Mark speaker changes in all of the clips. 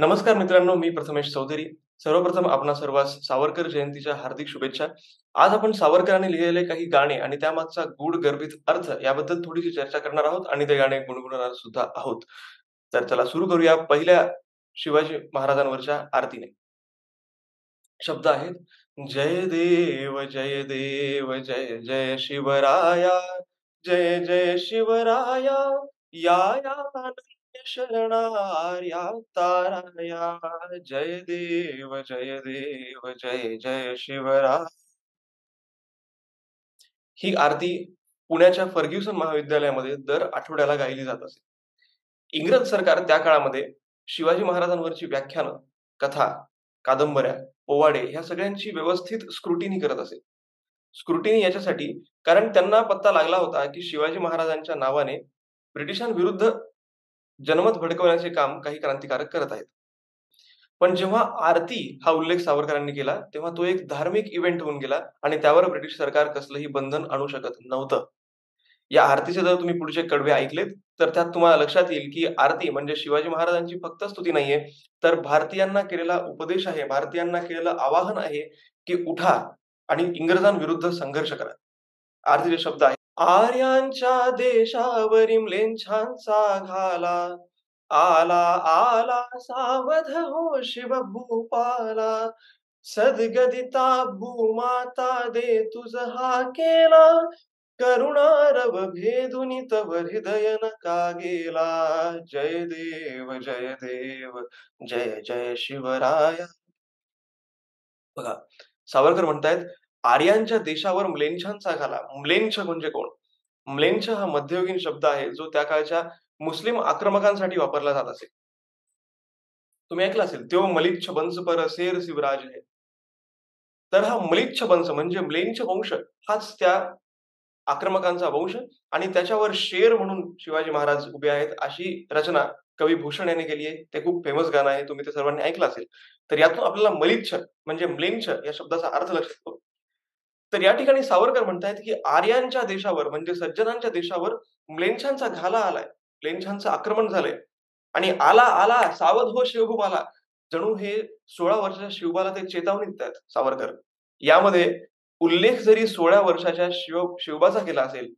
Speaker 1: नमस्कार मित्रांनो, मी प्रथमेश चौधरी. सर्वप्रथम आपणा सर्वांस सावरकर जयंतीच्या हार्दिक शुभेच्छा. आज आपण सावरकरांनी लिहिलेले काही गाणे आणि त्यामागचा गूढ गर्भित अर्थ याबद्दल थोडीशी चर्चा करणार आहोत आणि ते गाणे गुणगुणणार सुद्धा आहोत. तर चला सुरू करूया पहिल्या शिवाजी महाराजांवरच्या आरतीने. शब्द आहेत, जय देव जय देव जय जय शिवराया, जय जय शिवराया, या या शरणार्या ताराया, जय देव जय देव जय जय शिवराया. ही आरती पुण्याच्या फर्ग्युसन महाविद्यालयामध्ये दर आठवड्याला गायली जात असे. इंग्रज सरकार त्या काळामध्ये शिवाजी महाराजांवरची व्याख्यानं, कथा, कादंबऱ्या, पोवाडे ह्या सगळ्यांची व्यवस्थित स्क्रुटिनी करत असे. स्क्रुटिनी याच्यासाठी कारण त्यांना पत्ता लागला होता, की शिवाजी महाराजांच्या नावाने ब्रिटिशांविरुद्ध जनमत भडकवण्याचे काम काही क्रांतिकारक करत आहेत. पण जेव्हा आरती हा उल्लेख सावरकरांनी केला, तेव्हा तो एक धार्मिक इव्हेंट होऊन गेला आणि त्यावर ब्रिटिश सरकार कसलंही बंधन आणू शकत नव्हतं. या आरतीचे जर तुम्ही पुढचे कडवे ऐकलेत, तर त्यात तुम्हाला लक्षात येईल, की आरती म्हणजे शिवाजी महाराजांची फक्त स्तुती नाहीये, तर भारतीयांना केलेला उपदेश आहे, भारतीयांना केलेलं आवाहन आहे, की उठा आणि इंग्रजांविरुद्ध संघर्ष करा. आरतीचे शब्द आहेत, आर्यांच्या देशावरी म्लेंछांचा घाला, आला आला सावध हो शिवभूपाला, सद्गदिता भूमाता दे तुझ हा केला, करुणारव भेदुनी तव हृदय नका गेला, जय देव जय देव जय जय शिवराया. बघा, सावरकर म्हणतायत, आर्यांच्या देशावर म्लेच्छांचा घाला. म्लेच्छ म्हणजे कोण? म्लेच्छ हा मध्ययुगीन शब्द आहे, जो त्या काळच्या मुस्लिम आक्रमकांसाठी वापरला जात असे. तुम्ही ऐकलं असेल, त्यो मलिच्छ बंस पर सेर शिवराज आहे तर हा मलिच्छ बंस म्हणजे म्लेच्छ वंश हाच त्या आक्रमकांचा वंश आणि त्याच्यावर शेर म्हणून शिवाजी महाराज उभे आहेत, अशी रचना कवी भूषण यांनी केली आहे. ते खूप फेमस गाणं आहे. तुम्ही ते सर्वांनी ऐकलं असेल. तर यातून आपल्याला मलिच्छ म्हणजे म्लेच्छ या शब्दाचा अर्थ लक्षात येतो. तर या ठिकाणी सावरकर म्हणतायत, की आर्यांच्या देशावर म्हणजे सज्जनांच्या देशावर म्लेच्छांचा घाला आलाय. म्लेच्छांचं आक्रमण झालंय आणि आला आला सावध हो शिवभूमाला जणू हे 16 वर्षाच्या शिवबाला ते चेतावणी आहेत सावरकर. यामध्ये उल्लेख जरी 16 वर्षाच्या शिव शिवबाचा केला असेल,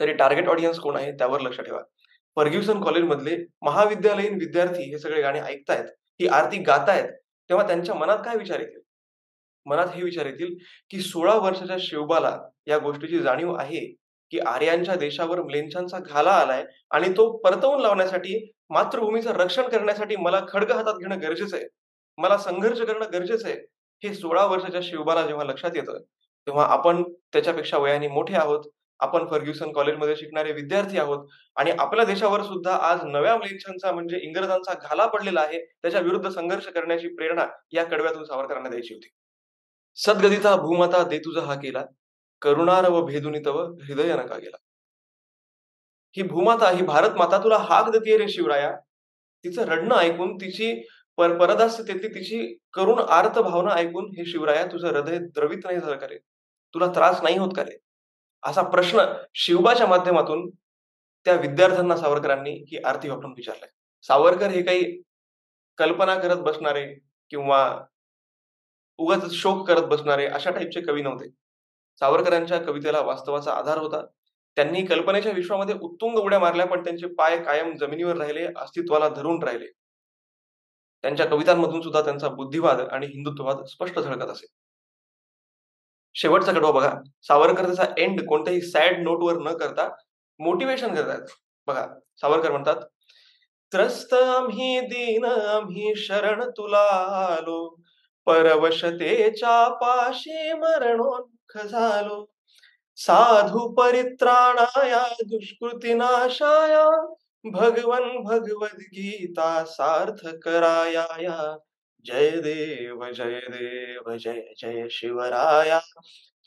Speaker 1: तरी टार्गेट ऑडियन्स कोण आहे त्यावर लक्ष ठेवा. फर्ग्युसन कॉलेजमधले महाविद्यालयीन विद्यार्थी हे सगळे गाणे ऐकतायत, ही आरती गातायत, तेव्हा त्यांच्या मनात काय विचार येतील? मनात हे विचार येतील, की 16 वर्षाच्या शिवबाला या गोष्टीची जाणीव आहे, की आर्यांच्या देशावर म्लेच्छांचा घाला आलाय आणि तो परतवून लावण्यासाठी, मातृभूमीचं रक्षण करण्यासाठी मला खडग हातात घेणं गरजेचं आहे. मला संघर्ष करणं गरजेचं आहे. हे 16 वर्षाच्या शिवबाला जेव्हा लक्षात येतं, तेव्हा आपण त्याच्यापेक्षा वयाने मोठे आहोत. आपण फर्ग्युसन कॉलेजमध्ये शिकणारे विद्यार्थी आहोत आणि आपल्या देशावर सुद्धा आज नव्या म्लेच्छांचा म्हणजे इंग्रजांचा घाला पडलेला आहे. त्याच्या विरुद्ध संघर्ष करण्याची प्रेरणा या कडव्यातून सावरकरांना द्यायची होती. सद्गदिता भूमता दे तुझा हा केला, करुणारव भेदुनी तव हृदय नका गेला. ही भूमाता, ही भारत माता तुला हाक देते रे शिवराया. तिचं रडणं ऐकून, तिची पर परदास्यतेतली तिची करुण आर्त भावना ऐकून, हे शिवराया तुझं हृदय द्रवित नाही झालं का रे? तुला त्रास नाही होत का रे? असा प्रश्न शिवबाच्या माध्यमातून त्या विद्यार्थ्यांना सावरकरांनी ही आरती वापरून विचारलाय. सावरकर हे काही कल्पना करत बसणारे किंवा उगाच शोक करत बसणारे अशा टाईपचे कवी नव्हते. सावरकरांच्या कवितेला वास्तवाचा आधार होता. त्यांनी कल्पनेच्या विश्वामध्ये उत्तुंग उड्या मारल्या, पण त्यांचे पाय कायम जमिनीवर राहिले, अस्तित्वाला धरून राहिले. त्यांच्या कवितांमधून सुद्धा त्यांचा बुद्धिवाद आणि हिंदुत्ववाद स्पष्ट झळकत असे. शेवटचा कडवा बघा. सावरकर त्याचा एंड कोणत्याही सॅड नोटवर न करता मोटिवेशन करतात बघा, सावरकर म्हणतात, त्रस्त आम्ही दीन आम्ही शरण तुला आलो, परवशतेच्या पाशी मरणोन्मुख झालो. साधू परित्राणाया दुष्कृतीनाशाया भगवन भगवद्गीता सार्थ कराया. जय देव जय देव जय जय शिवराया,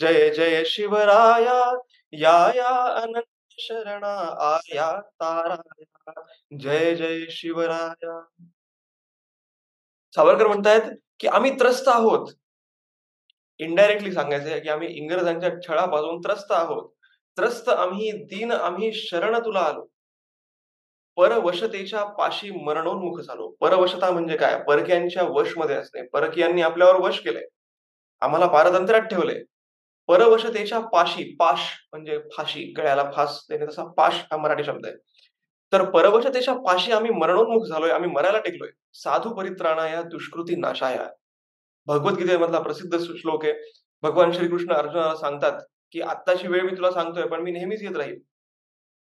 Speaker 1: जय जय शिवराया, या या अनंत शरणा आया ताराया, जय जय शिवराया. सावरकर म्हणतायत, की आम्ही त्रस्त आहोत. इनडायरेक्टली सांगायचंय, की आम्ही इंग्रजांच्या छळापासून त्रस्त आहोत. त्रस्त आम्ही, दिन आम्ही, शरण तुला आलो. परवशतेच्या पाशी मरणोन्मुख झालो परवशता म्हणजे काय परक्यांच्या वशमध्ये असणे परकीयांनी आपल्यावर वश केलंय आम्हाला पारतंत्र्यात ठेवले परवशतेच्या पाशी पाश म्हणजे फाशी गळ्याला फास देणे तसा पाश हा मराठी शब्द आहे तर परवशतेच्या पाशी आम्ही मरणोन्मुख झालोय आम्ही मरायला टेकलोय. साधू परित्राणाया दुष्कृती नाशाया. भगवद्गीतेमधला प्रसिद्ध श्लोक आहे. भगवान श्रीकृष्ण अर्जुनाला सांगतात की आत्ताची वेळ मी तुला सांगतोय पण मी नेहमीच येत राहील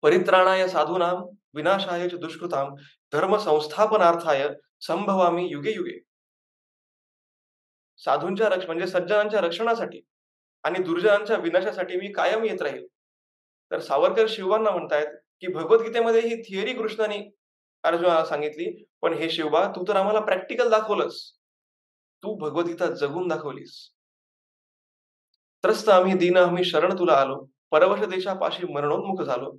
Speaker 1: परित्राणाय साधूनाम विनाशाय दुष्कृताम धर्म संस्थापनार्थाय संभवामी युगे युगे. साधूंच्या रक्ष म्हणजे सज्जनांच्या रक्षणासाठी आणि दुर्जनांच्या विनाशासाठी मी कायम येत राहील तर सावरकर शिवांना म्हणतायत की भगवद्गीतेमध्ये ही थिअरी कृष्णाने अर्जुनाला सांगितली पण हे शिवबा तू तर आम्हाला प्रॅक्टिकल दाखवलंस. तू भगवद्गीता जगून दाखवलीस. त्रस्त आम्ही दिन आम्ही शरण तुला आलो. परवश देशापाशी मरणोन्मुख झालो.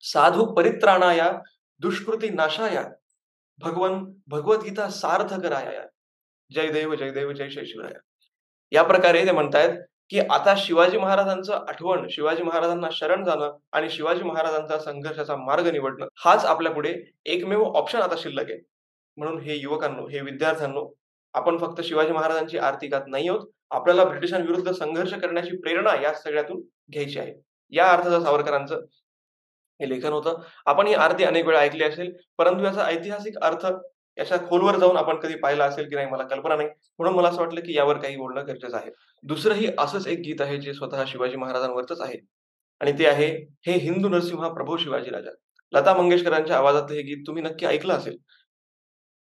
Speaker 1: साधू परित्राणाया दुष्कृती नाशाया. भगवन भगवद्गीता सार्थ कराया जय देव जय देव जय जय शिवराया. या प्रकारे ते म्हणतायत की आता शिवाजी महाराजांचं आठवण शिवाजी महाराजांना शरण जाणं आणि शिवाजी महाराजांचा संघर्षाचा मार्ग निवडणं हाच आपल्या पुढे एकमेव ऑप्शन आता शिल्लक आहे. म्हणून हे युवकांनो हे विद्यार्थ्यांनो आपण फक्त शिवाजी महाराजांची आरती गात नाही आहोत. आपल्याला ब्रिटिशांविरुद्ध संघर्ष करण्याची प्रेरणा या सगळ्यातून घ्यायची आहे. या अर्थाचं सावरकरांचं हे लेखन होतं. आपण ही आरती अनेक वेळा ऐकली असेल परंतु याचा ऐतिहासिक अर्थ याच्या खोलवर जाऊन आपण कधी पाहिला असेल की नाही मला कल्पना नाही. म्हणून मला असं वाटलं की यावर काही बोलणं गरजेचं आहे. दुसरंही असंच एक गीत आहे जे स्वतः शिवाजी महाराजांवरच आहे. आणि ते आहे हे हिंदू नरसिंहा प्रभू शिवाजी राजा. लता मंगेशकरांच्या आवाजातलं हे गीत तुम्ही नक्की ऐकलं असेल.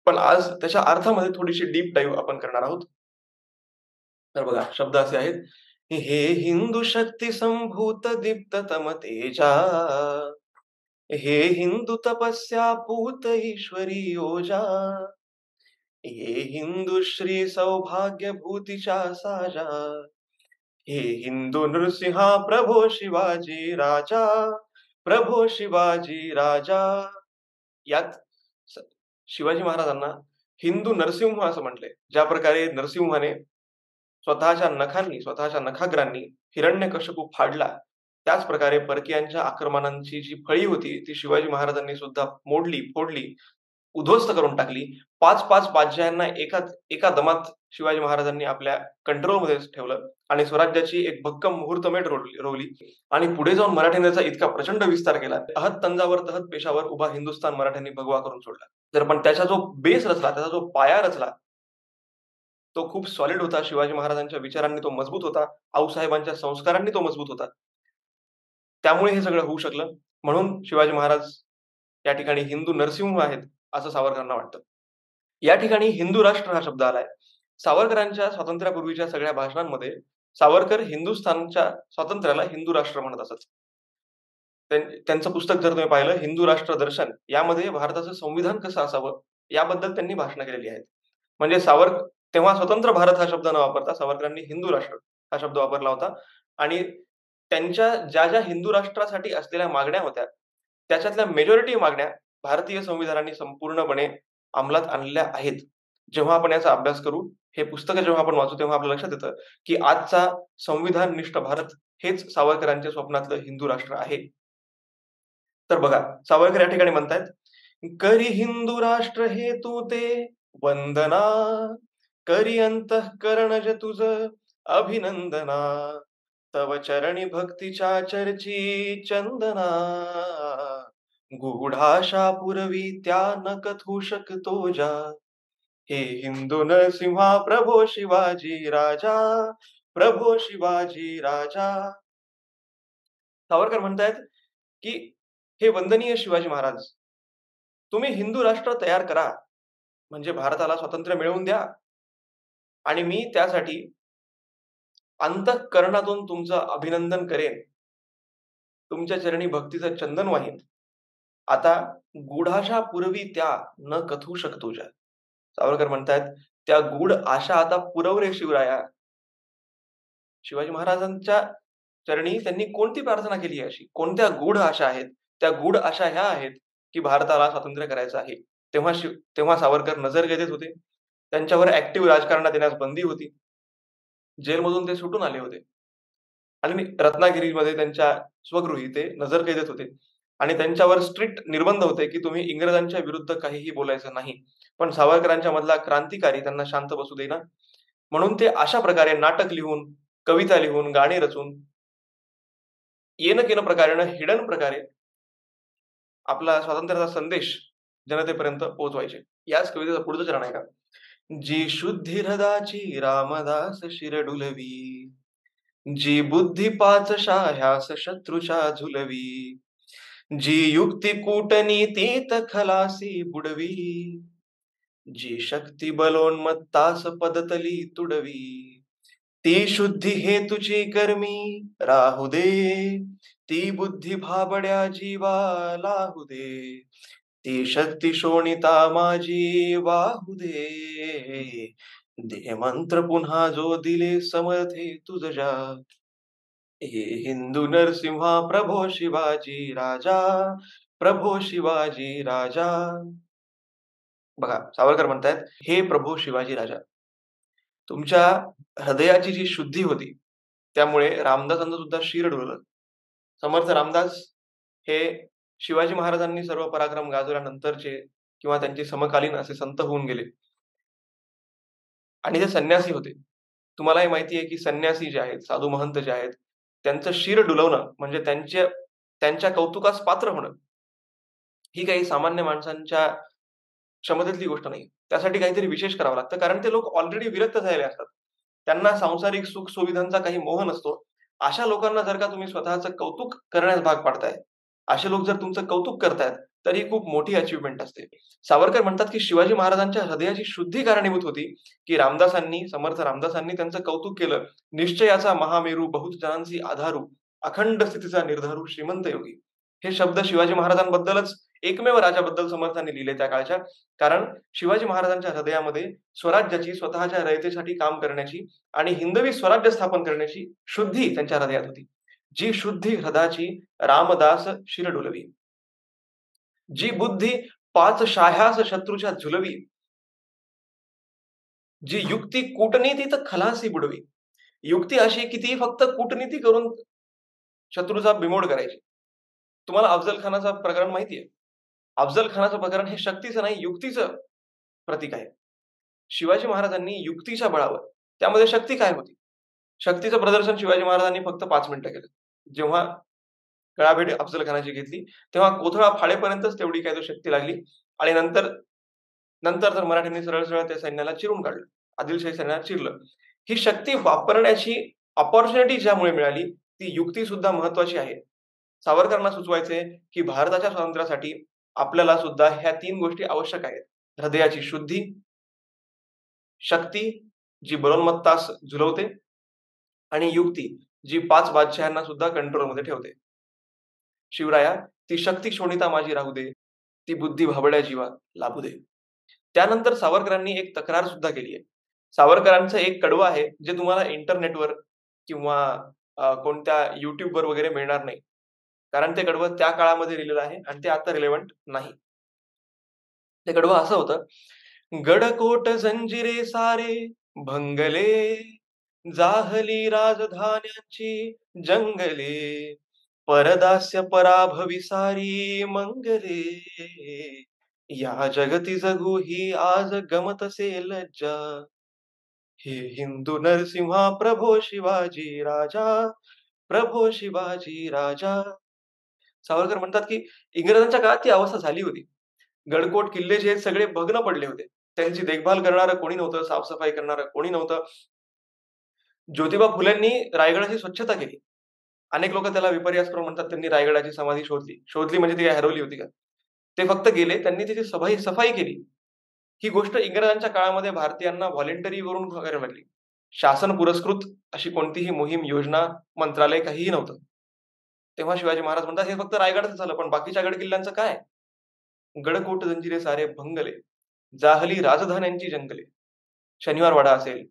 Speaker 1: पण आज त्याच्या अर्थामध्ये थोडीशी डीप डाईव्ह आपण करणार आहोत. तर बघा शब्द असे आहेत हे हिंदू शक्ती संभूत दीप्त तम तेजा. हे हिंदू तपस्या पूत ईश्वरी ओजा हे हिंदू श्री सौभाग्य भूतीच्या साजा. हे हिंदू नृसिंहा प्रभो शिवाजी राजा. प्रभो शिवाजी राजा. यात शिवाजी महाराजांना हिंदू नरसिंह असं म्हटले ज्या प्रकारे नरसिंहाने स्वतःच्या नखांनी स्वतःच्या नखाग्रांनी हिरण्यकशपू फाडला. त्याच प्रकारे परकीयांच्या आक्रमणांची जी फळी होती ती शिवाजी महाराजांनी सुद्धा मोडली फोडली उद्ध्वस्त करून टाकली. पाच पाच बादशहांना एका एका दमात शिवाजी महाराजांनी आपल्या कंट्रोलमध्ये ठेवलं आणि स्वराज्याची एक भक्कम मुहूर्तमेट रोवली आणि पुढे जाऊन मराठ्यांचा इतका प्रचंड विस्तार केला. अहत तंजावर तहत पेशावर उभा हिंदुस्थान मराठ्यांनी भगवा करून सोडला. तर पण त्याचा जो बेस रचला त्याचा जो पाया रचला तो खूप सॉलिड होता. शिवाजी महाराजांच्या विचारांनी तो मजबूत होता. आऊसाहेबांच्या संस्कारांनी तो मजबूत होता. त्यामुळे हे सगळं होऊ शकलं. म्हणून शिवाजी महाराज या ठिकाणी हिंदू नरसिंह आहेत असं सावरकरांना वाटतं. या ठिकाणी हिंदू राष्ट्र हा शब्द आलाय. सावरकरांच्या स्वातंत्र्यापूर्वीच्या सगळ्या भाषणांमध्ये सावरकर हिंदुस्थानच्या स्वातंत्र्याला हिंदू राष्ट्र म्हणत असत. त्यांचं पुस्तक जर तुम्ही पाहिलं हिंदू राष्ट्र दर्शन यामध्ये भारताचं संविधान कसं असावं याबद्दल त्यांनी भाषणं केलेली आहेत. म्हणजे सावर तेव्हा स्वतंत्र भारत हा शब्द न वापरता सावरकरांनी हिंदू राष्ट्र हा शब्द वापरला होता. आणि त्यांच्या ज्या ज्या हिंदू राष्ट्रासाठी असलेल्या मागण्या होत्या त्याच्यातल्या मेजॉरिटी मागण्या भारतीय संविधानाने संपूर्णपणे अंमलात आणल्या आहेत. जेव्हा आपण याचा अभ्यास करू हे पुस्तक जेव्हा आपण वाचू तेव्हा आपल्या लक्षात येतं की आजचा संविधान निष्ठ भारत हेच सावरकरांच्या स्वप्नातलं हिंदू राष्ट्र आहे. तर बघा सावरकर या ठिकाणी म्हणतायत करी हिंदू राष्ट्र हे तू ते वंदना. करी अंतःकरण तुझ अभिनंदना. तव चरणी भक्तीच्या चर्ची चंदना. गुढाशा पुरवी त्या न कथू शकतो जा. हे हिंदू नरसिंहा प्रभो शिवाजी राजा प्रभो शिवाजी राजा. सावरकर म्हणतायत की हे वंदनीय शिवाजी महाराज तुम्ही हिंदू राष्ट्र तयार करा. म्हणजे भारताला स्वातंत्र्य मिळवून द्या. आणि मी त्यासाठी अंतःकरणातून तुमचं अभिनंदन करेन. तुमच्या चरणी भक्तीचं चंदन वाहीन. आता गुढाशा पूर्वी त्या न कथू शकतो ज्या सावरकर म्हणतायत त्या गुढ आशा आता पुरवरे शिवराया. शिवाजी महाराजांच्या चरणी त्यांनी कोणती प्रार्थना केली अशी? कोणत्या गुढ आशा आहेत? त्या गुढ आशा ह्या आहेत की भारताला स्वातंत्र्य करायचं आहे. तेव्हा शिव तेव्हा सावरकर नजर घेत होते. त्यांच्यावर ऍक्टिव्ह राजकारणात येण्यास बंदी होती. जेलमधून ते सुटून आले होते. आणि रत्नागिरीमध्ये त्यांच्या स्वगृही ते नजर कैदेत होते. आणि त्यांच्यावर स्ट्रिक्ट निर्बंध होते की तुम्ही इंग्रजांच्या विरुद्ध काहीही बोलायचं नाही. पण सावरकरांच्या मधला क्रांतिकारी त्यांना शांत बसू देईना. म्हणून ते अशा प्रकारे नाटक लिहून कविता लिहून गाणी रचून येन केन प्रकारेनं हिडन प्रकारे आपला स्वातंत्र्याचा संदेश जनतेपर्यंत पोहोचवायचे. याच कवितेचा पुढचं चरण आहे का? जी शुद्धी हृदाची रामदास शिरडुलवी जी बुद्धी पाच शाह्यास शत्रुच्या झुलवी जी युक्ती कूटनीती खलासी बुडवी जी शक्ती बलोन्मत्तास पदतली तुडवी ती शुद्धी हे तुझी कर्मी राहू दे ती बुद्धी भाबड्या जीवा लाहू दे ती शक्ती शोणिता माझी वाहू दे दे मंत्र पुन्हा जो दिले समर्थे तुझ्या हे हिंदू नरसिंहा प्रभो शिवाजी राजा प्रभो शिवाजी राजा बघा सावरकर म्हणतायत हे प्रभू शिवाजी राजा तुमच्या हृदयाची जी शुद्धी होती त्यामुळे रामदासांचं सुद्धा शिर डोललं समर्थ रामदास हे शिवाजी महाराजांनी सर्व पराक्रम गाजवल्यानंतरचे किंवा त्यांचे समकालीन असे संत होऊन गेले. आणि ते संन्यासी होते. तुम्हालाही माहिती आहे की संन्यासी जे आहेत साधू महंत जे आहेत त्यांचं शिर डुलवणं म्हणजे त्यांच्या त्यांच्या कौतुकास पात्र होणं. ही काही सामान्य माणसांच्या क्षमतेतली गोष्ट नाही. त्यासाठी काहीतरी विशेष करावं लागतं. कारण ते लोक ऑलरेडी विरक्त झालेले असतात. त्यांना सांसारिक सुख सुविधांचा काही मोह नसतो. अशा लोकांना जर का तुम्ही स्वतःचं कौतुक करण्यास भाग पाडताय असे लोक जर तुमचं कौतुक करतायत तर ही खूप मोठी अचिव्हमेंट असते. सावरकर म्हणतात की शिवाजी महाराजांच्या हृदयाची शुद्धी कारणीभूत होती की रामदासांनी समर्थ रामदासांनी त्यांचं कौतुक केलं. निश्चयाचा महामेरू बहुत जणांशी आधारू अखंड स्थितीचा निर्धारू श्रीमंत योगी. हे शब्द शिवाजी महाराजांबद्दलच एकमेव राजाबद्दल समर्थांनी लिहिले त्या काळच्या. कारण शिवाजी महाराजांच्या हृदयामध्ये स्वराज्याची स्वतःच्या रयतेसाठी काम करण्याची आणि हिंदवी स्वराज्य स्थापन करण्याची शुद्धी त्यांच्या हृदयात होती. जी शुद्धी हृदाची रामदास शिरडुलवी. जी बुद्धी पाच शाह्यास शत्रूच्या झुलवी. जी युक्ती कूटनीतीत खलासी बुडवी. युक्ती अशी की ती फक्त कूटनीती करून शत्रूचा बिमोड करायची. तुम्हाला अफजल खानाचा प्रकरण माहितीये? अफजल खानाचं प्रकरण हे शक्तीचं नाही युक्तीचं प्रतीक आहे. शिवाजी महाराजांनी युक्तीच्या बळावर त्यामध्ये शक्ती काय होती? शक्तीचं प्रदर्शन शिवाजी महाराजांनी फक्त पाच मिनिटं केलं. जेव्हा कळाभेट अफजल खानाची घेतली तेव्हा कोथळा फाळेपर्यंतच तेवढी काय तो शक्ती लागली आणि नंतर नंतर तर मराठ्यांनी सरळ सरळ त्या सैन्याला चिरून काढलं आदिलशाही सैन्याला चिरलं. ही शक्ती वापरण्याची ऑपॉर्च्युनिटी ज्यामुळे मिळाली ती युक्ती सुद्धा महत्वाची आहे. सावरकरांना सुचवायचे की भारताच्या स्वातंत्र्यासाठी आपल्याला सुद्धा ह्या तीन गोष्टी आवश्यक आहेत. हृदयाची शुद्धी शक्ती जी बलोन्मत्तास झुलवते आणि युक्ती. जी पाच बादशहांना सुद्धा कंट्रोलमध्ये ठेवते. शिवराया ती शक्ती शोणिता माझी राहू दे. ती बुद्धी भाबड्या जीवा लाभू दे. त्यानंतर सावरकरांनी एक तक्रार सुद्धा केली आहे. सावरकरांचं एक कडवं आहे जे तुम्हाला इंटरनेटवर किंवा कोणत्या युट्यूबवर वगैरे मिळणार नाही. कारण ते कडवं त्या काळामध्ये लिहिलेलं आहे आणि ते आता रिलेव्हंट नाही. ते कडवं असं होतं गडकोट जंजिरे सारे भंगले जाहली राजधान्यांची जंगले परदास्य पराभविसारी मंगले. या जगती जगू ही आज गमतसे लज्जा. हे हिंदू नरसिंहा प्रभो शिवाजी राजा प्रभो शिवाजी राजा. सावरकर म्हणतात की इंग्रजांच्या काळात ती अवस्था झाली होती. गडकोट किल्ले जे सगळे भग्न पडले होते. त्यांची देखभाल करणारं कोणी नव्हतं साफसफाई करणारं कोणी नव्हतं. ज्योतिबा फुलेंनी रायगडाची स्वच्छता केली. अनेक लोक त्याला विपर्यास करून म्हणतात त्यांनी रायगडाची समाधी शोधली. शोधली म्हणजे ती काय हरवली होती का? ते फक्त गेले त्यांनी त्याची सफाई सफाई केली. ही गोष्ट इंग्रजांच्या काळामध्ये भारतीयांना व्हॉलेंटरी वरून करायला लागली शासन पुरस्कृत अशी कोणतीही मोहीम योजना मंत्रालय काहीही नव्हतं. तेव्हा शिवाजी महाराज म्हणतात हे फक्त रायगडच झालं पण बाकीच्या गड किल्ल्यांचं काय? गडकोट जंजिरे सारे भंगले. जाहली राजधान्यांची जंगले. शनिवारवाडा असेल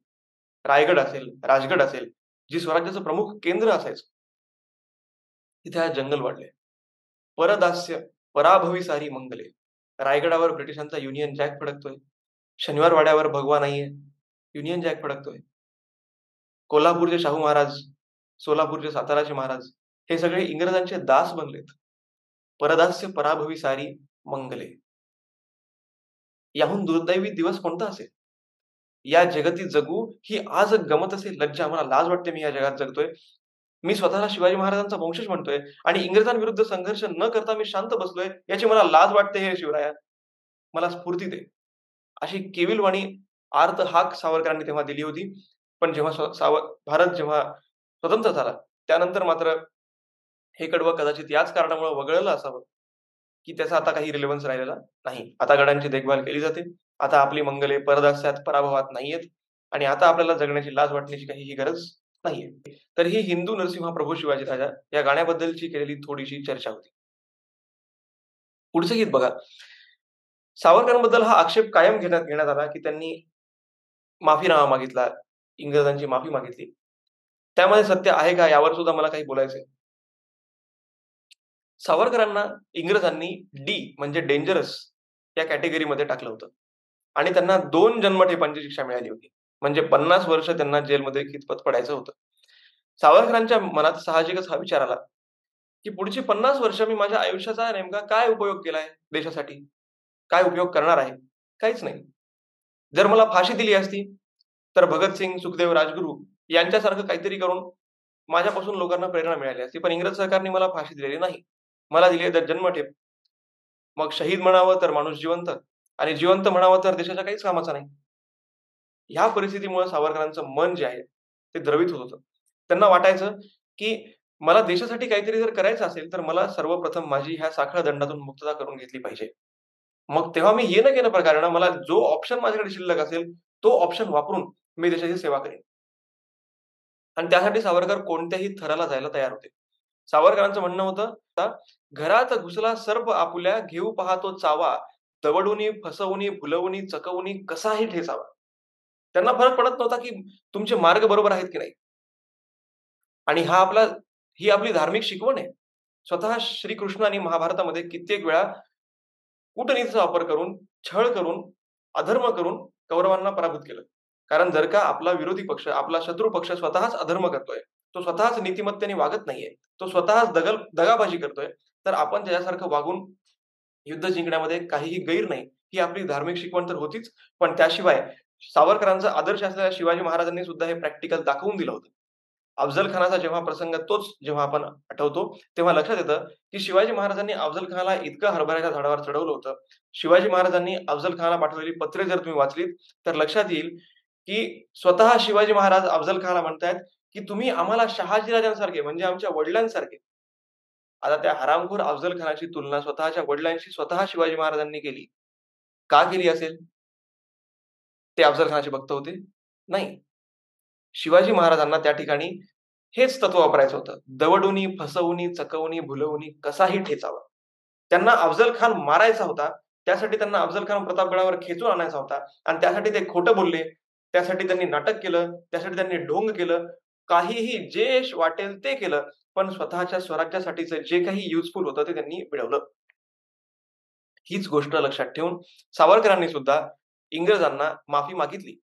Speaker 1: रायगड असेल राजगड असेल जी स्वराज्याचं प्रमुख केंद्र असायचं तिथे आज जंगल वाढले परदास्य पराभवी सारी मंगले. रायगडावर ब्रिटिशांचा युनियन जॅक फडकतोय. शनिवार वाड्यावर भगवा नाहीये युनियन जॅक फडकतोय. कोल्हापूरचे शाहू महाराज सोलापूरचे साताराचे महाराज हे सगळे इंग्रजांचे दास बनलेत. परदास्य पराभवी सारी मंगले. याहून दुर्दैवी दिवस कोणता असेल? या जगती जगू ही आज गमत असेल लज्जा. मला लाज वाटते मी या जगात जगतोय. मी स्वतःला शिवाजी महाराजांचा वंशज म्हणतोय आणि इंग्रजांविरुद्ध संघर्ष न करता मी शांत बसलोय याची मला लाज वाटते हे शिवराया. मला स्फूर्ती दे. अशी केविलवाणी आर्त हाक सावरकरांनी तेव्हा दिली होती. पण जेव्हा सावर भारत जेव्हा स्वतंत्र झाला त्यानंतर मात्र हे कडवं कदाचित याच कारणामुळे वगळलं असावं की त्याचा आता काही रिलेव्हन्स राहिलेला नाही. आता गडांची देखभाल केली जाते. आता आपली मंगले परदास्यात पराभवात नाहीयेत आणि आता आपल्याला जगण्याची लाज वाटण्याची काहीही गरज नाहीये. तर ही हिंदू नरसिंहा प्रभू शिवाजी राजा या गाण्याबद्दलची केलेली थोडीशी चर्चा होती. पुढचं गीत बघा. सावरकरांबद्दल हा आक्षेप कायम घेण्यात घेण्यात आला की त्यांनी माफीनामा मागितला इंग्रजांची माफी मागितली. त्यामध्ये सत्य आहे का यावर सुद्धा मला काही बोलायचंय. सावरकरांना इंग्रजांनी डी म्हणजे डेंजरस या कॅटेगरीमध्ये टाकलं होतं. आणि त्यांना दोन जन्मठेपांची शिक्षा मिळाली होती. म्हणजे पन्नास वर्ष त्यांना जेलमध्ये कितपत पडायचं होतं. सावरकरांच्या मनात साहजिकच हा विचार आला की पुढची पन्नास वर्ष मी माझ्या आयुष्याचा नेमका काय उपयोग केलाय देशासाठी? काय उपयोग करणार आहे? काहीच नाही. जर मला फाशी दिली असती तर भगतसिंग सुखदेव राजगुरू यांच्यासारखं काहीतरी करून माझ्यापासून लोकांना प्रेरणा मिळाली असती. पण इंग्रज सरकारने मला फाशी दिलेली नाही. मला दिली तर जन्मठेप मग शहीद म्हणावं तर माणूस जिवंत. आणि जिवंत म्हणावं तर देशाच्या काहीच कामाचा नाही. ह्या परिस्थितीमुळे सावरकरांचं मन जे आहे ते द्रवित होत होतं. त्यांना वाटायचं की मला देशासाठी काहीतरी जर करायचं असेल तर मला सर्वप्रथम माझी ह्या साखळ दंडातून मुक्तता करून घेतली पाहिजे. मग तेव्हा मी येणं केलं प्रकारे मला जो ऑप्शन माझ्याकडे शिल्लक असेल तो ऑप्शन वापरून मी देशाची सेवा करेन. आणि त्यासाठी सावरकर कोणत्याही थराला जायला तयार होते. सावरकरांचं म्हणणं होतं घरात घुसला सर्प आपुल्या घेऊ पाहतो चावा तवडूनी फसवुनी भुलवुनी चकवुनी कसाही ठेचावा. त्यांना फरक पडत नव्हता की तुमचे मार्ग बरोबर आहेत की नाही. आणि हा आपला ही आपली धार्मिक शिकवण आहे. स्वतः श्रीकृष्णाने महाभारतामध्ये कित्येक वेळा कूटनीतीचा वापर करून छळ करून अधर्म करून कौरवांना पराभूत केलं. कारण जर का आपला विरोधी पक्ष आपला शत्रू पक्ष स्वतःच अधर्म करतोय तो स्वतःच नीतिमत्तेने वागत नाहीये तो स्वतःच दगल दगाबाजी करतोय तर आपण त्याच्यासारखं वागून युद्ध जिंकण्यामध्ये काहीही गैर नाही ही आपली धार्मिक शिकवण तर होतीच. पण त्याशिवाय सावरकरांचा आदर्श असलेल्या शिवाजी महाराजांनी सुद्धा हे प्रॅक्टिकल दाखवून दिलं होतं. अफजल खानाचा जेव्हा प्रसंग तोच जेव्हा आपण आठवतो तेव्हा लक्षात येतं की शिवाजी महाराजांनी अफजल खानाला इतकं हरभऱ्याच्या झाडावर चढवलं होतं. शिवाजी महाराजांनी अफजल खानाला पाठवलेली पत्रे जर तुम्ही वाचलीत तर लक्षात येईल की स्वतः शिवाजी महाराज अफजल खानाला म्हणतायत की तुम्ही आम्हाला शहाजीराजांसारखे म्हणजे आमच्या वडिलांसारखे आता त्या हरामखोर अफजल खानाची तुलना स्वतःच्या वडिलांशी स्वतः शिवाजी महाराजांनी केली. का केली असेल? ते अफजल खानाचे भक्त होते? नाही. शिवाजी महाराजांना त्या ठिकाणी हेच तत्व वापरायचं होतं. दवडुनी फसवणी चकवणी भुलवणी कसाही ठेचावा. त्यांना अफजल खान मारायचा होता. त्यासाठी त्यांना अफजल खान प्रतापगडावर खेचून आणायचा होता. आणि त्यासाठी ते खोटं बोलले. त्यासाठी त्यांनी नाटक केलं. त्यासाठी त्यांनी ढोंग केलं. काहीही जे वाटेल ते केलं पण स्वतःच्या स्वराज्यासाठीच जे काही युजफुल होतं ते त्यांनी मिळवलं. हीच गोष्ट लक्षात ठेवून सावरकरांनी सुद्धा इंग्रजांना माफी मागितली.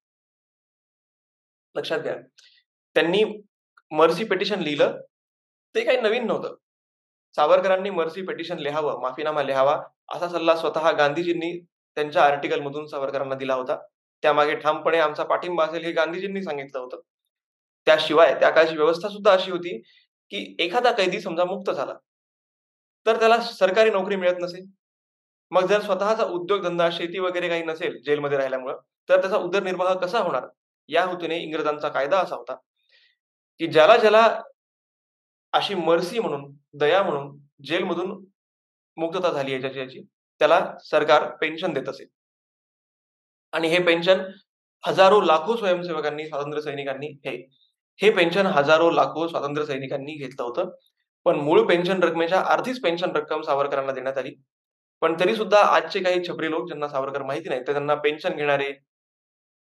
Speaker 1: लक्षात घ्या. त्यांनी मर्सी पेटिशन लिहिलं ते काही नवीन नव्हतं. सावरकरांनी मर्सी पेटिशन लिहावं माफीनामा लिहावा असा सल्ला स्वतः गांधीजींनी त्यांच्या आर्टिकल मधून सावरकरांना दिला होता. त्यामागे ठामपणे आमचा पाठिंबा असेल हे गांधीजींनी सांगितलं होतं. त्याशिवाय त्या काळची व्यवस्था सुद्धा अशी होती की एखादा कैदी समजा मुक्त झाला तर त्याला सरकारी नोकरी मिळत नसे. मग जर स्वतःचा उद्योगधंदा शेती वगैरे काही नसेल जेलमध्ये राहिल्यामुळं तर त्याचा उदरनिर्वाह कसा होणार? या हेतूने इंग्रजांचा कायदा असा होता की ज्याला ज्याला अशी मर्सी म्हणून दया म्हणून जेलमधून मुक्तता झाली याच्याची याची त्याला सरकार पेन्शन देत असेल आणि हे पेन्शन हजारो लाखो स्वयंसेवकांनी स्वातंत्र्य सैनिकांनी हे हे पेन्शन हजारो लाखो स्वातंत्र्य सैनिकांनी घेतलं होतं. पण मूळ पेन्शन रकमेच्या अर्धीच पेन्शन रक्कम सावरकरांना देण्यात आली. पण तरी सुद्धा आजचे काही छपरी लोक ज्यांना सावरकर माहिती नाही ते त्यांना पेन्शन घेणारे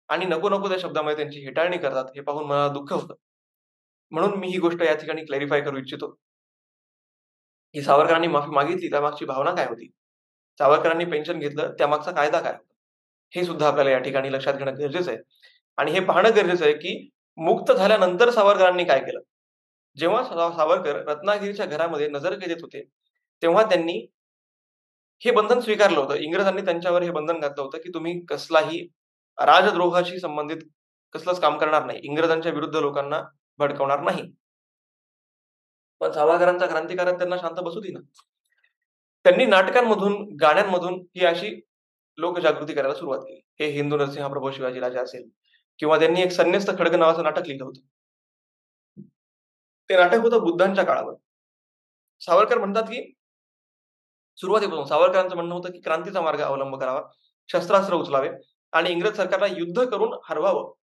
Speaker 1: आणि नको नको त्या शब्दामध्ये त्यांची हेटाळणी करतात हे पाहून मला दुःख होतं. म्हणून मी ही गोष्ट या ठिकाणी क्लॅरिफाय करू इच्छितो. की सावरकरांनी माफी मागितली त्यामागची भावना काय होती? सावरकरांनी पेन्शन घेतलं त्यामागचा कायदा काय होता? हे सुद्धा आपल्याला या ठिकाणी लक्षात घेणं गरजेचं आहे. आणि हे पाहणं गरजेचं आहे की मुक्त झाल्यानंतर सावरकरांनी काय केलं? जेव्हा सावरकर रत्नागिरीच्या घरामध्ये नजर येत होते तेव्हा त्यांनी हे बंधन स्वीकारलं होतं. इंग्रजांनी त्यांच्यावर हे बंधन घातलं होतं की तुम्ही कसलाही राजद्रोहाशी संबंधित कसलंच काम करणार नाही. इंग्रजांच्या विरुद्ध लोकांना भडकवणार नाही. पण सावरकरांचा क्रांतिकारक त्यांना शांत बसू ना. त्यांनी नाटकांमधून गाण्यांमधून ही अशी लोकजागृती करायला सुरुवात केली. हे हिंदू नरसिंह प्रभू शिवाजी राजा असेल किंवा त्यांनी एक संन्यस्त खडग नावाचं नाटक लिहिलं होतं. ते नाटक होतं बुद्धांच्या काळावर. सावरकर म्हणतात की सुरुवातीपासून सावरकरांचं म्हणणं होतं की क्रांतीचा मार्ग अवलंब करावा शस्त्रास्त्र उचलावे आणि इंग्रज सरकारला युद्ध करून हरवावं.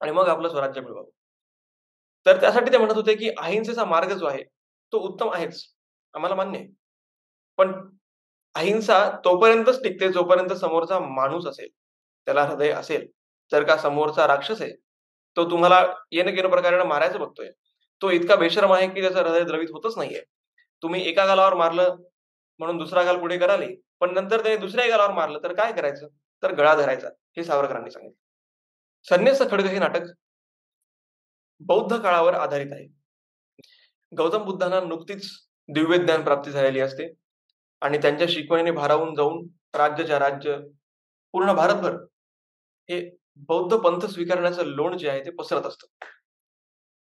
Speaker 1: आणि मग आपलं स्वराज्य मिळवावं. तर त्यासाठी ते म्हणत होते की अहिंसेचा मार्ग जो आहे तो उत्तम आहेच आम्हाला मान्य आहे. पण अहिंसा तोपर्यंतच टिकते जोपर्यंत समोरचा माणूस असेल. त्याला हृदय असेल तर का समोरचा राक्षस आहे? तो तुम्हाला येणं गेलं प्रकारे मारायचं बघतोय. तो इतका बेशरम आहे की त्याचं हृदय द्रवित होतच नाहीये. तुम्ही एका गालावर मारलं म्हणून दुसरा गाल पुढे कराले पण नंतर त्याने दुसऱ्या गालावर मारलं तर काय करायचं? तर गळा धरायचा हे सावरकरांनी सांगितलं. संन्यास खडग हे नाटक बौद्ध काळावर आधारित आहे. गौतम बुद्धांना नुकतीच दिव्य ज्ञान प्राप्ती झालेली असते आणि त्यांच्या शिकवणीने भारावून जाऊन राज्याच्या राज्य पूर्ण भारतभर हे बौद्ध पंथ स्वीकारण्याचं लोण जे आहे ते पसरत असतं.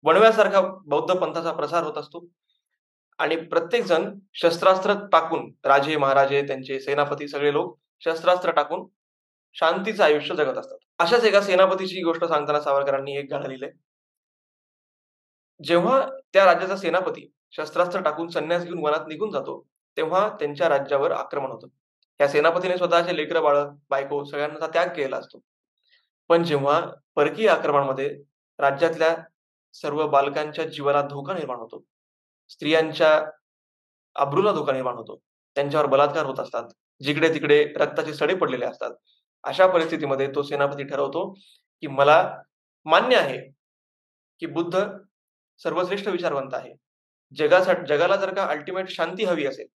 Speaker 1: वणव्यासारखा बौद्ध पंथाचा प्रसार होत असतो. आणि प्रत्येक जण शस्त्रास्त्र टाकून राजे महाराजे त्यांचे सेनापती सगळे लोक शस्त्रास्त्र टाकून शांतीचं आयुष्य जगत असतात. अशाच एका सेनापतीची गोष्ट सांगताना सावरकरांनी एक गाणं लिहिलंय. जेव्हा त्या राज्याचा सेनापती शस्त्रास्त्र टाकून संन्यास घेऊन वनात निघून जातो तेव्हा त्यांच्या राज्यावर आक्रमण होतं. या सेनापतीने स्वतःचे लेकर बाळ बायको सगळ्यांचा त्याग केला असतो. पण जेव्हा परकीय आक्रमणामध्ये राज्यातल्या सर्व बालकांच्या जीवाला धोका निर्माण होतो स्त्रियांच्या अब्रूला धोका निर्माण होतो त्यांच्यावर बलात्कार होत असतात जिकडे तिकडे रक्ताचे सडे पडलेले असतात अशा परिस्थितीमध्ये तो सेनापती ठरवतो की मला मान्य आहे की बुद्ध सर्वश्रेष्ठ विचारवंत आहे. जगासाठी जगाला जर का अल्टिमेट शांती हवी असेल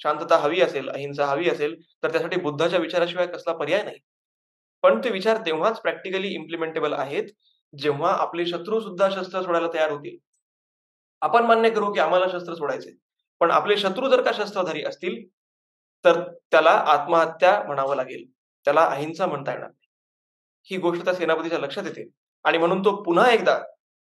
Speaker 1: शांतता हवी असेल अहिंसा हवी असेल तर त्यासाठी बुद्धाच्या विचाराशिवाय कसला पर्याय नाही. पण ते विचार तेव्हाच प्रॅक्टिकली इम्प्लिमेंटेबल आहेत जेव्हा आपले शत्रू सुद्धा शस्त्र सोडायला तयार होतील. आपण मान्य करू की आम्हाला शस्त्र सोडायचे पण आपले शत्रू जर का शस्त्रधारी असतील तर त्याला आत्महत्या म्हणावं लागेल. त्याला अहिंसा म्हणता येणार नाही. ही गोष्ट त्या सेनापतीच्या लक्षात येते. आणि म्हणून तो पुन्हा एकदा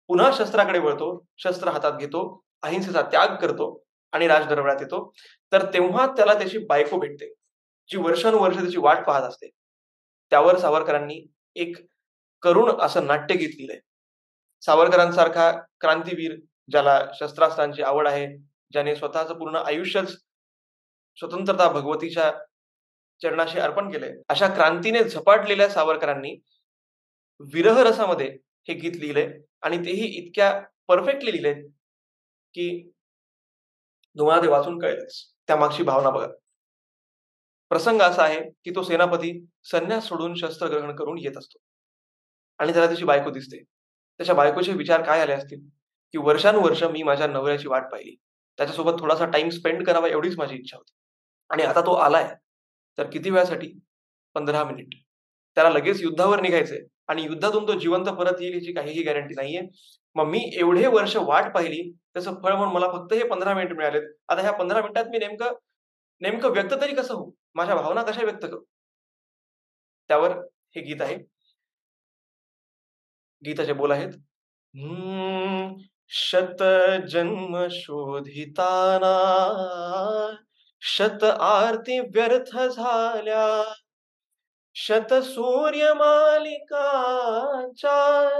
Speaker 1: पुन्हा शस्त्राकडे वळतो शस्त्र हातात घेतो अहिंसेचा त्याग करतो आणि राजदरबारात येतो. तर तेव्हा त्याला त्याची बायको भेटते जी वर्षानुवर्ष त्याची वाट पाहत असते. त्यावर सावरकरांनी एक करुण असं नाट्य गीत लिहिलंय सावरकरांसारखा क्रांतीवीर ज्याला शस्त्रास्त्रांची आवड आहे ज्याने स्वतःचं पूर्ण आयुष्यच स्वतंत्रता भगवतीच्या चरणाशी अर्पण केले अशा क्रांतीने झपाटलेल्या सावरकरांनी विरह रसामध्ये हे गीत लिहिले आणि तेही इतक्या परफेक्टली लिहिले की तुम्हाला ते वाचून कळेलच. त्या मागची भावना बघा. प्रसंग असा आहे की तो सेनापती संन्यास सोडून शस्त्र ग्रहण करून येत असतो. आणि त्याला त्याची बायको दिसते. त्याच्या बायकोचे विचार काय आले असतील? की वर्षानुवर्ष मी माझ्या नवऱ्याची वाट पाहिली. त्याच्यासोबत थोडासा टाइम स्पेंड करावा एवढीच माझी इच्छा होती. आणि आता तो आलाय. तर किती वेळासाठी? पंधरा मिनिट त्याला लगेच युद्धावर निघायचंय. आणि युद्धातून तो जिवंत परत येईल याची काहीही गॅरंटी नाहीये. मग मी एवढे वर्ष वाट पाहिली. त्याचं फळ म्हणून मला फक्त हे पंधरा मिनिट मिळालेत. आता ह्या पंधरा मिनिटात मी नेमकं नेमकं व्यक्त तरी कसं होऊ? माझ्या भावना कशा व्यक्त करू? त्यावर हे गीत आहे. गीताचे बोल आहेत. शत जन्म शोधिताना शत आरती व्यर्थ झाल्या शत सूर्य मालिकाच्या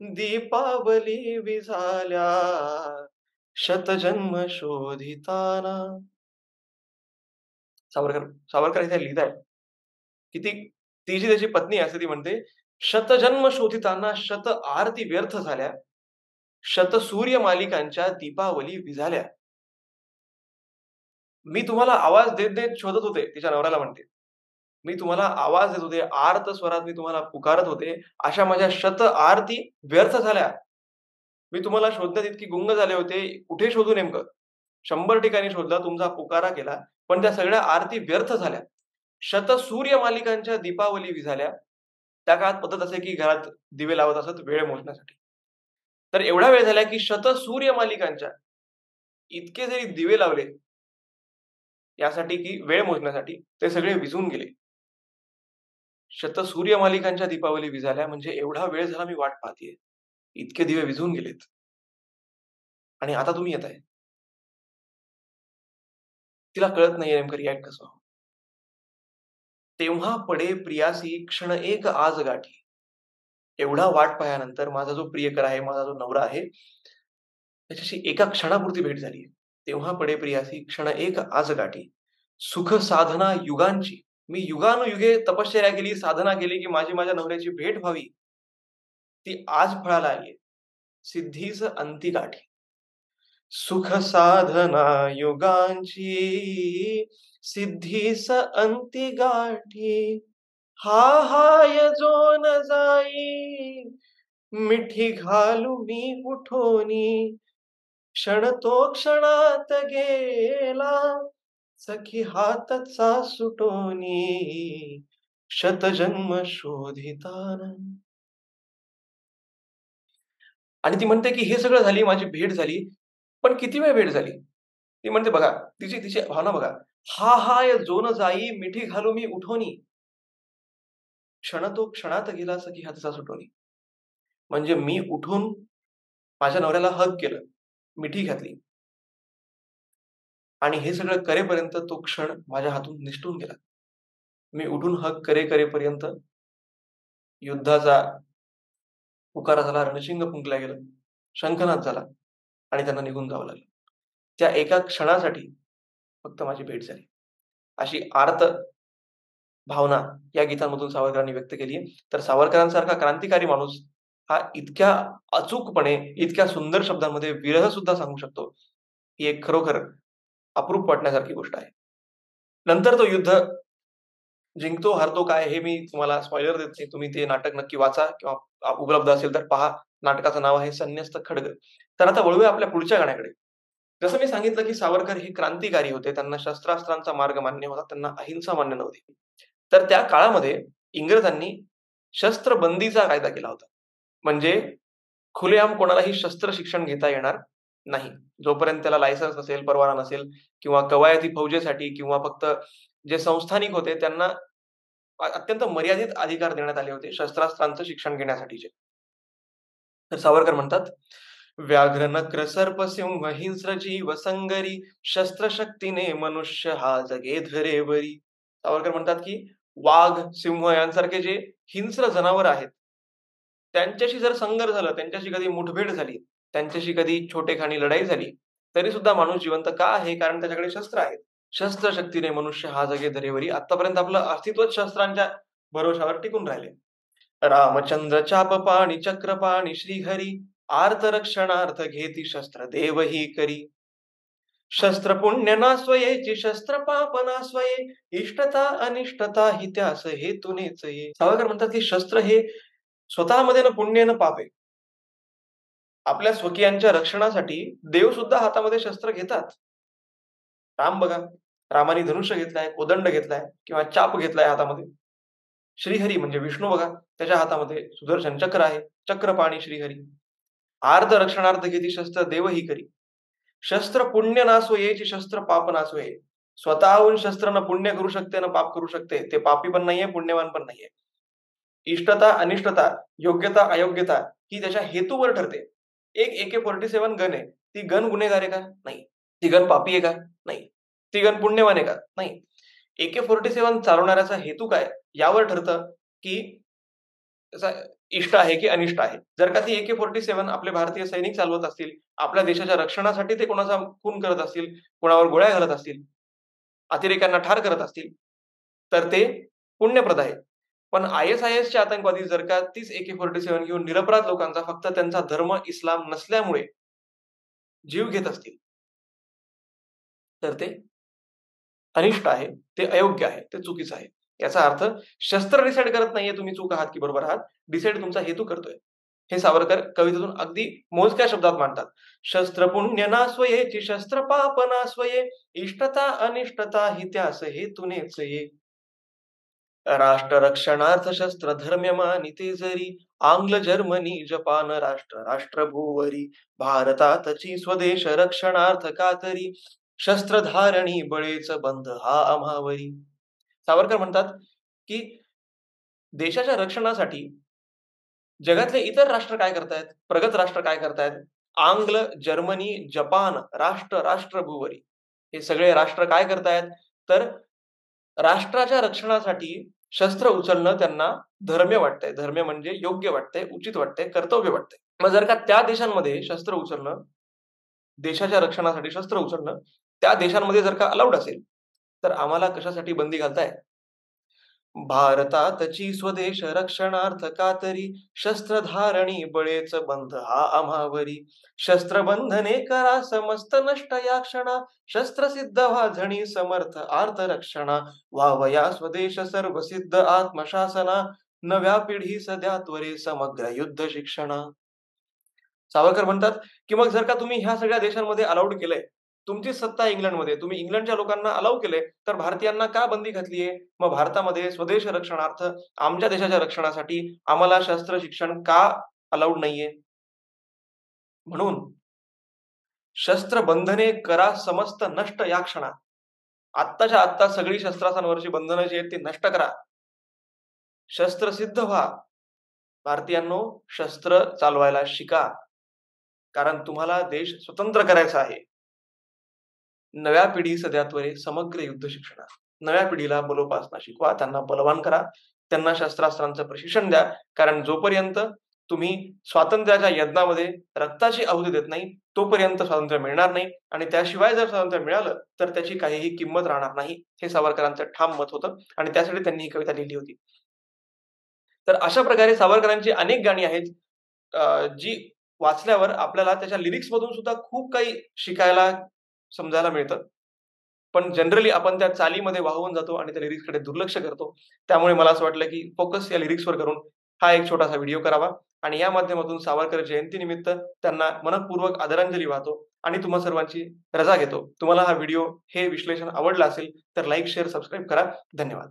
Speaker 1: दीपावली विझाल्या शत जन्म शोधिताना सावरकर सावरकर इथे लिहित आहे की ती ती जी त्याची पत्नी असते ती म्हणते शतजन्म शोधितांना शत आरती व्यर्थ झाल्या. शत सूर्य मालिकांच्या दीपावली विझाल्या. मी तुम्हाला आवाज देत देत शोधत होते तिच्या नवऱ्याला म्हणते. मी तुम्हाला आवाज देत होते आर्त स्वरात मी तुम्हाला पुकारत होते. अशा माझ्या शत आरती व्यर्थ झाल्या. मी तुम्हाला शोधण्यात इतकी गुंग झाले होते. कुठे शोधू नेमकं? शंभर ठिकाणी शोधला तुमचा पुकारा केला. पण त्या सगळ्या आरती व्यर्थ झाल्या. शत सूर्य मालिकांच्या दीपावली विझाल्या. त्या काळात पद्धत असे की घरात दिवे लावत असत वेळ मोजण्यासाठी. तर एवढा वेळ झाला की शत सूर्य मालिकांच्या इतके जरी दिवे लावले यासाठी की वेळ मोजण्यासाठी ते सगळे विझून गेले. शत सूर्य मालिकांच्या दीपावली विझाल्या म्हणजे एवढा वेळ झाला मी वाट पाहतीये. इतके दिवे विझून गेलेत. आणि आता तुम्ही येत आहे तिला कळत नाहीये नेमकं रिॲक्ट कसं तेव्हा पडे प्रियासी क्षण एक आज गाठी. एवढा वाट पाहल्यानंतर माझा जो प्रियकर आहे माझा जो नवरा आहे त्याच्याशी एका क्षणापुरती भेट झाली तेव्हा पडे प्रियासी क्षण एक आज गाठी. सुख साधना युगांची. मी युगानुयुगे तपश्चर्या केली साधना केली की माझी माझ्या नवऱ्याची भेट व्हावी. ती आज फळाला आली सिद्धीच अंती गाठी. सुख साधना युगांची सिद्धीस अंती गाठी. हा हाय जो न जाई मिठी घालू मी उठोनी. क्षण तो क्षणात गेला सखी हातचा सुटोनी. शतजन्म शोधितान. आणि ती म्हणते की हे सगळं झाली माझी भेट झाली. पण किती वेळ भेट झाली? ती म्हणते बघा तिची तिची भावना बघा. हा हाय जोन जाई मिठी घालू मी उठवणी. क्षण तो क्षणात गेला सखी हातचा सुटवणी म्हणजे मी उठून माझ्या नवऱ्याला हक केलं मिठी घातली. आणि हे सगळं करेपर्यंत तो क्षण माझ्या हातून निष्ठून गेला. मी उठून हक करे करेपर्यंत युद्धाचा पुकारा झाला रणशिंग फुंकला गेलं शंखनाथ झाला. आणि त्यांना निघून जावं लागलं. त्या एका क्षणासाठी फक्त माझी भेट झाली. अशी आर्त भावना या गीतांमधून सावरकरांनी व्यक्त केली तर सावरकरांसारखा क्रांतिकारी माणूस हा इतक्या अचूकपणे इतक्या सुंदर शब्दांमध्ये विरह सुद्धा सांगू शकतो ही एक खरोखर अप्रूप वाटण्यासारखी गोष्ट आहे. नंतर तो युद्ध जिंकतो हरतो काय हे मी तुम्हाला स्पॉइलर देत नाही. तुम्ही ते नाटक नक्की वाचा किंवा उपलब्ध असेल तर पहा. नाटकाचं नाव आहे संन्यस्त खडग. तर आता वळूया आपल्या पुढच्या गाण्याकडे. जसं मी सांगितलं की सावरकर हे क्रांतिकारी होते. त्यांना शस्त्रास्त्रांचा मार्ग मान्य होता. त्यांना अहिंसा मान्य नव्हती. तर त्या काळामध्ये इंग्रजांनी शस्त्रबंदीचा कायदा केला होता. म्हणजे खुलेआम कोणालाही शस्त्र शिक्षण घेता येणार नाही. जोपर्यंत त्याला लायसन्स नसेल परवाना नसेल किंवा कवायती फौजेसाठी किंवा फक्त जे संस्थानिक होते त्यांना अत्यंत मर्यादित अधिकार देण्यात आले होते शस्त्रास्त्रांचं शिक्षण घेण्यासाठीचे. तर सावरकर म्हणतात व्याघ्र नक्र सर्प सिंह हिंस्र जीव संगरी शस्त्रशक्तीने मनुष्य हा जगे धरेवरी. सावरकर म्हणतात की वाघ सिंह यांसारखे जे हिंस्र जनावर आहेत त्यांच्याशी जर संघर्ष झालं त्यांच्याशी कधी मुठभेड झाली त्यांच्याशी कधी छोटेखानी लढाई झाली तरी सुद्धा माणूस जिवंत का आहे? कारण त्याच्याकडे शस्त्र आहेत. शस्त्र शक्तीने मनुष्य हा जगे धरेवरी आतापर्यंत आपलं अस्तित्व शस्त्रांच्या भरोशावर टिकून राहिले. रामचंद्र चाप पाणी चक्रपाणी श्रीहरी. आर्त रक्षणार्थ घेती शस्त्र देवही करी. शस्त्र पुण्य नास्वयेची शस्त्र पाप नास्वये. इष्टता अनिष्टता हि त्यास हे तुनेच ये. सावरकर म्हणतात की शस्त्र हे स्वतःमध्ये न पुण्य न पाप. आहे आपल्या स्वकीयांच्या रक्षणासाठी देव सुद्धा हातामध्ये शस्त्र घेतात. राम बघा. रामाने धनुष्य घेतलाय कोदंड घेतलाय किंवा चाप घेतलाय हातामध्ये. श्रीहरी म्हणजे विष्णू बघा. त्याच्या हातामध्ये सुदर्शन चक्र आहे. चक्रपाणी श्रीहरी. आर्ध रक्षणार्थ घेती शस्त्र देव ही करी. शस्त्र पुण्य नासो येची शस्त्र पाप नासो ये. स्वतःहून शस्त्र न पुण्य करू शकते ना पाप करू शकते. ते पापी पण नाहीये पुण्यवान पण नाहीये. इष्टता अनिष्टता योग्यता अयोग्यता ही त्याच्या हेतूवर ठरते. एक एके फोर्टी सेव्हन गन आहे. ती गन गुन्हेगार आहे का? नाही. ती गन पापी आहे का? नाही. ती गन पुण्यवान आहे का? नाही. एके फोर्टी सेव्हन चालवणाऱ्याचा हेतू काय? यावर ठरतं की इष्ट आहे की अनिष्ट आहे. जर का ती एके फोर्टी सेव्हन आपले भारतीय सैनिक चालवत असतील आपल्या देशाच्या रक्षणासाठी ते कोणाचा खून करत असतील कोणावर गोळ्या घालत असतील अतिरेक्यांना ठार करत असतील तर ते पुण्यप्रद आहे पण आय एस आय एसचे आतंकवादी जर का तीच एके फोर्टी सेव्हन घेऊन निरपराध लोकांचा फक्त त्यांचा धर्म इस्लाम नसल्यामुळे जीव घेत असतील तर ते अनिष्ट आहे ते अयोग्य आहे ते चुकीचं आहे. याचा अर्थ शस्त्र डिसाईड करत नाहीये तुम्ही चूक आहात की बरोबर आहात डिसाईड तुमचा हेतू करतोय. हे सावरकर कवितेतून अगदी मोजक्या शब्दात मांडतात. शस्त्र पुण्य नास्वयेची शस्त्र पाप नास्वये इष्टता अनिष्टता हि त्यास हेतुनेच ये. राष्ट्र रक्षणार्थ शस्त्र धर्म्यमानी ते जरी आंग्ल जर्मनी जपान राष्ट्र राष्ट्र भूवरी भारतातची स्वदेश रक्षणार्थ कातरी शस्त्रधारणी बळेच बंध हा अमावरी सावरकर म्हणतात की देशाच्या रक्षणासाठी जगातले इतर राष्ट्र काय करतायत? प्रगत राष्ट्र काय करतायत? आंग्ल जर्मनी जपान राष्ट्र राष्ट्रभूवरी. हे सगळे राष्ट्र काय करतायत? तर राष्ट्राच्या रक्षणासाठी शस्त्र उचलणं त्यांना धर्म्य वाटतंय. धर्म्य म्हणजे योग्य वाटतंय उचित वाटतंय कर्तव्य वाटतंय. मग जर का त्या देशांमध्ये शस्त्र उचलणं देशाच्या रक्षणासाठी शस्त्र उचलणं त्या देशांमध्ये जर का अलाउड असेल तर आम्हाला कशासाठी बंदी घालताय? भारतातची स्वदेश रक्षणार्थ कातरी शस्त्रधारणी बळेच बंध हा आम्हावरी. शस्त्रबंधने करा समस्त नष्ट या क्षणा शस्त्र सिद्ध व्हा समर्थ आर्थ रक्षणा. वावया स्वदेश सर्व सिद्ध आत्मशासना नव्या पिढी सध्या त्वरे समग्र युद्ध शिक्षणा. सावरकर म्हणतात की मग जर का तुम्ही ह्या सगळ्या देशांमध्ये अलाउड केलंय तुमची सत्ता इंग्लंडमध्ये. तुम्ही इंग्लंडच्या लोकांना अलाव केले तर भारतीयांना का बंदी घातलीये? मग भारतामध्ये स्वदेश रक्षणार्थ आमच्या देशाच्या रक्षणासाठी आम्हाला शस्त्र शिक्षण का अलाउड नाहीये? म्हणून शस्त्र बंधने करा समस्त नष्ट या क्षणात. आत्ताच्या आत्ता सगळी शस्त्रासांवरची बंधनं जी आहेत ती नष्ट करा. शस्त्र सिद्ध व्हा. भारतीयांनो शस्त्र चालवायला शिका. कारण तुम्हाला देश स्वतंत्र करायचा आहे. नव्या पिढी सध्यात्वरे समग्र युद्ध शिक्षणात. नव्या पिढीला बलोपासना शिकवा त्यांना बलवान करा त्यांना शस्त्रास्त्रांचं प्रशिक्षण द्या. कारण जोपर्यंत तुम्ही स्वातंत्र्याच्या यज्ञामध्ये रक्ताची आहुती देत नाही तोपर्यंत स्वातंत्र्य मिळणार नाही. आणि त्याशिवाय जर स्वातंत्र्य मिळालं तर त्याची काहीही किंमत राहणार नाही. हे सावरकरांचं ठाम मत होतं आणि त्यासाठी त्यांनी ही कविता लिहिली होती. तर अशा प्रकारे सावरकरांची अनेक गाणी आहेत जी वाचल्यावर आपल्याला त्याच्या लिरिक्स मधून सुद्धा खूप काही शिकायला समजायला मिळतं पण जनरली आपण त्या चालीमध्ये वाहून जातो आणि त्या लिरिक्सकडे दुर्लक्ष करतो. त्यामुळे मला असं वाटलं की फोकस या लिरिक्सवर करून हा एक छोटासा व्हिडिओ करावा. आणि या माध्यमातून सावरकर जयंतीनिमित्त त्यांना मनपूर्वक आदरांजली वाहतो आणि तुम्हा सर्वांची रजा घेतो. तुम्हाला हा व्हिडिओ हे विश्लेषण आवडलं असेल तर लाईक शेअर सबस्क्राईब करा. धन्यवाद.